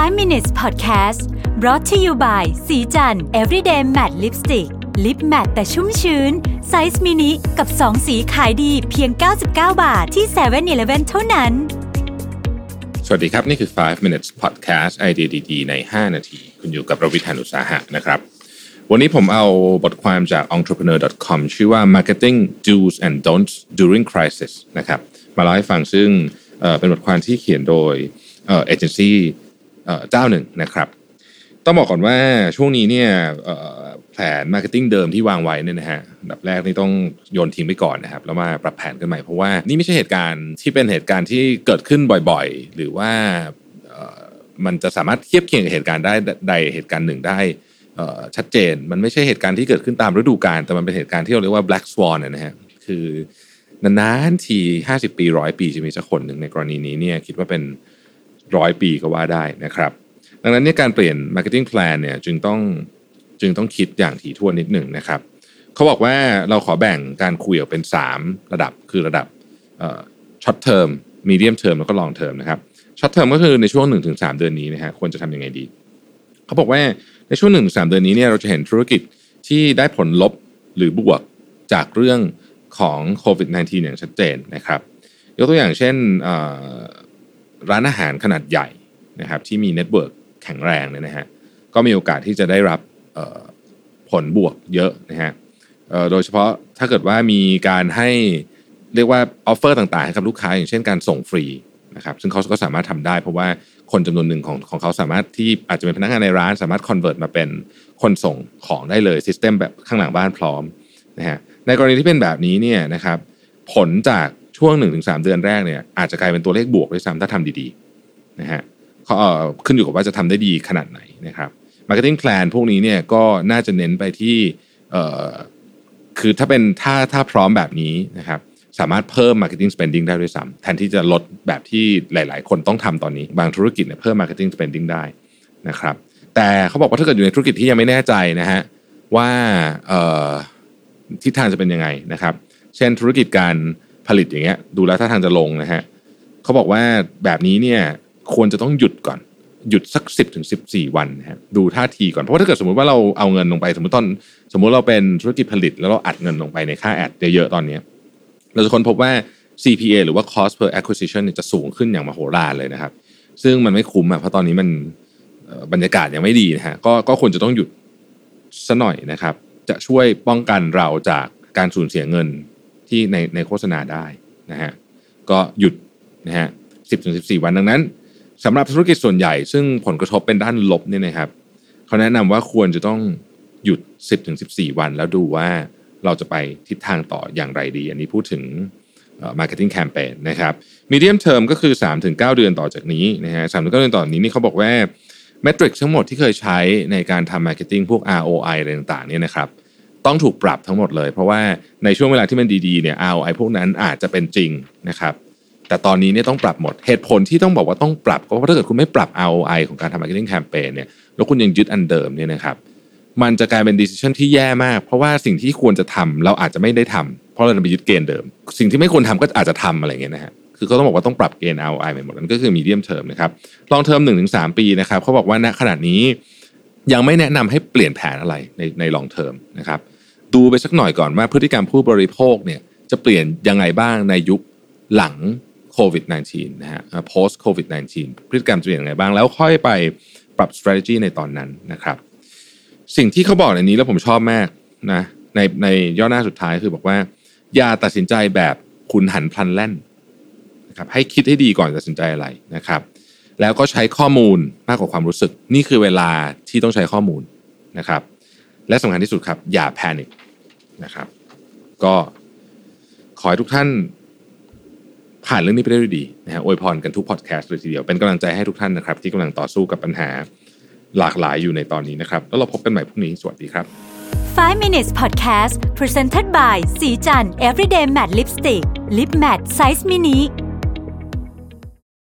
5 minutes podcast brought to you by ศรีจันทร์ everyday matte lipstick lip matte แต่ชุ่มชื้น ไซส์มินิกับ 2 สีขายดีเพียง 99 บาทที่7-Eleven เท่านั้น สวัสดีครับ นี่คือ 5 minutes podcast ไอเดียดีๆใน 5 นาที คุณอยู่กับรวิศ หาญอุตสาหะนะครับ วันนี้ผมเอาบทความจาก entrepreneur.com ชื่อว่า marketing do's and don'ts during crisis นะครับ มาเล่าให้ฟังซึ่งเเป็นบทความที่เขียนโดยเอเจนซี่ เจ้าหนึ่งนะครับ ต้องบอกก่อนว่าช่วงนี้เนี่ยแผน marketing เดิมที่วางไว้เนี่ยนะฮะอันดับแรกนี่ต้องโยนทิ้งไปก่อนนะครับ แล้วมาปรับแผนกันใหม่เพราะว่านี่ไม่ใช่เหตุการณ์ที่เป็นเหตุการณ์ที่เกิดขึ้นบ่อยๆ หรือว่ามันจะสามารถเทียบเคียงกับเหตุการณ์ได้ใดเหตุการณ์หนึ่งได้ชัดเจน มันไม่ใช่เหตุการณ์ที่เกิดขึ้นตามฤดูกาลแต่มันเป็นเหตุการณ์ที่เราเรียกว่า black swan นะฮะคือนานๆที 50 ปีร้อยปีจะมีสักหนหนึ่งในกรณีนี้เนี่ยคิดว่าเป็น ร้อยปีก็ว่าได้นะครับ ดังนั้นเนี่ยการเปลี่ยน marketing plan เนี่ยจึงต้องจึงต้องคิดอย่างถี่ถ้วนนิดหนึ่งนะครับเขาบอกว่าเราขอแบ่งการคุยออกเป็น 3 ระดับคือระดับ short term medium term แล้วก็ long term นะครับ short term ก็คือในช่วง 1-3 เดือนนี้นะฮะควรจะทำยังไงดี เขาบอกว่าในช่วง 1-3 เดือนนี้เนี่ยเราจะเห็นธุรกิจที่ได้ผลลบหรือบวกจากเรื่องของโควิด -19 อย่างชัดเจนนะครับ ยกตัวอย่างเช่น ร้านอาหารขนาดใหญ่นะครับที่มี network แข็งแรงเนี่ยนะฮะก็มีโอกาสที่จะได้รับผลบวกเยอะนะฮะโดยเฉพาะถ้าเกิดว่ามีการให้เรียกว่า offer ต่างๆให้กับลูกค้า อย่างเช่นการส่งฟรีนะครับซึ่งเขาก็สามารถทำได้ เพราะว่าคนจำนวนหนึ่งของของเขาสามารถที่อาจจะเป็นพนักงานในร้าน สามารถ convert มาเป็นคนส่งของได้เลยซิสเต็มแบบข้างหลังบ้านพร้อมนะฮะในกรณีที่เป็นแบบนี้เนี่ยนะครับผลจาก ช่วง 1-3 เดือนแรกเนี่ยอาจจะกลายเป็นตัวเลขบวกด้วยซ้ำถ้าทำดีๆนะฮะเขาขึ้นอยู่กับว่าจะทำได้ดีขนาดไหนนะครับ Marketing Plan พวกนี้เนี่ยก็น่าจะเน้นไปที่คือถ้าเป็นถ้าถ้าพร้อมแบบนี้นะครับสามารถเพิ่ม marketing spending ได้ด้วยซ้ำแทนที่จะลดแบบที่หลาย ๆ คนต้องทำตอนนี้ บางธุรกิจเนี่ยเพิ่ม marketing spending ได้นะครับ แต่เขาบอกว่าถ้าเกิดอยู่ในธุรกิจที่ยังไม่แน่ใจนะฮะว่าทิศทางจะเป็นยังไงนะครับ เช่นธุรกิจการ ผลิตอย่างเงี้ยดูแล้วถ้าทางจะลงนะฮะเขาบอกว่าแบบนี้เนี่ยควรจะต้องหยุดก่อนหยุดสัก 10ถึง14 วันนะฮะดูท่าทีก่อนเพราะว่าถ้าเกิดสมมติว่าเราเอาเงินลงไป สมมติตอนสมมติเราเป็นธุรกิจผลิต แล้วเราอัดเงินลงไปในค่าแอดเยอะๆตอนนี้เราจะค้นพบว่า CPA หรือว่า cost per acquisition จะสูงขึ้นอย่างมโหฬารเลยนะครับ ซึ่งมันไม่คุ้มอะเพราะตอนนี้มันบรรยากาศยังไม่ดีนะฮะก็ก็ควรจะต้องหยุดซะหน่อยนะครับ จะช่วยป้องกันเราจากการสูญเสียเงิน ที่ในในโฆษณาได้นะฮะก็หยุดนะฮะสิบถึงสิบสี่วันดังนั้นสำหรับธุรกิจส่วนใหญ่ ซึ่งผลกระทบเป็นด้านลบเนี่ยนะครับเขาแนะนำว่าควรจะต้องหยุด 10-14 วัน แล้วดูว่าเราจะไปทิศทางต่ออย่างไรดี อันนี้พูดถึง marketing campaign นะครับ medium term ก็คือ 3-9 เดือนต่อจากนี้นะฮะสามถึงเเดือนต่อนี้นี่เขาบอกว่าเมทริกทั้งหมดที่เคยใช้ในการทำ marketing พวก ROI อะไรต่างๆเนี่ยนะครับ ต้องถูกปรับทั้งหมดเลย เพราะว่าในช่วงเวลาที่มันดีๆเนี่ย ROI พวกนั้นอาจจะเป็นจริงนะครับ แต่ตอนนี้เนี่ยต้องปรับหมดเหตุผลที่ต้องบอกว่าต้องปรับก็เพราะถ้าเกิดคุณไม่ปรับ ROI ของการทำ marketing campaign เนี่ยแล้วคุณยังยึดอันเดิมเนี่ยนะครับมันจะกลายเป็น decision ที่แย่มาก เพราะว่าสิ่งที่ควรจะทำเราอาจจะไม่ได้ทำเพราะเราไปยึดเกณฑ์เดิม สิ่งที่ไม่ควรทำก็อาจจะทำอะไรเงี้ยนะฮะคือเขาต้องบอกว่าต้องปรับเกณฑ์ ROI ไปหมดนั่นก็คือ medium term นะครับลองเทอมหนึ่งถึงสามปีนะครับเขาบอกว่าณขนาดนี้ ยังไม่แนะนำให้เปลี่ยนแผนอะไรในในลองเทอมนะครับดูไปสักหน่อยก่อนว่าพฤติกรรมผู้บริโภคเนี่ยจะเปลี่ยนยังไงบ้างในยุคหลังโควิด -19 นะฮะ post covid 19 พฤติกรรมจะเปลี่ยนยังไงบ้าง แล้วค่อยไปปรับ strategy ในตอนนั้นนะครับ สิ่งที่เขาบอกในนี้แล้วผมชอบมากนะในในย่อหน้าสุดท้ายคือบอกว่า อย่าตัดสินใจแบบคุณหันพลันแล่นนะครับให้คิดให้ดีก่อนตัดสินใจอะไรนะครับ แล้วก็ใช้ข้อมูลมากกว่าความรู้สึก นี่คือเวลาที่ต้องใช้ข้อมูลนะครับ และสำคัญที่สุดครับ อย่าแพนิคนะครับ ก็ขอให้ทุกท่านผ่านเรื่องนี้ไปได้ด้วยดีนะฮะอวยพรกันทุกพอดแคสต์เลยทีเดียว เป็นกำลังใจให้ทุกท่านนะครับ ที่กำลังต่อสู้กับปัญหาหลากหลายอยู่ในตอนนี้นะครับ แล้วเราพบกันใหม่พรุ่งนี้ สวัสดีครับ 5 minutes podcast presented by สีจัน everyday matte lipstick lip matte size mini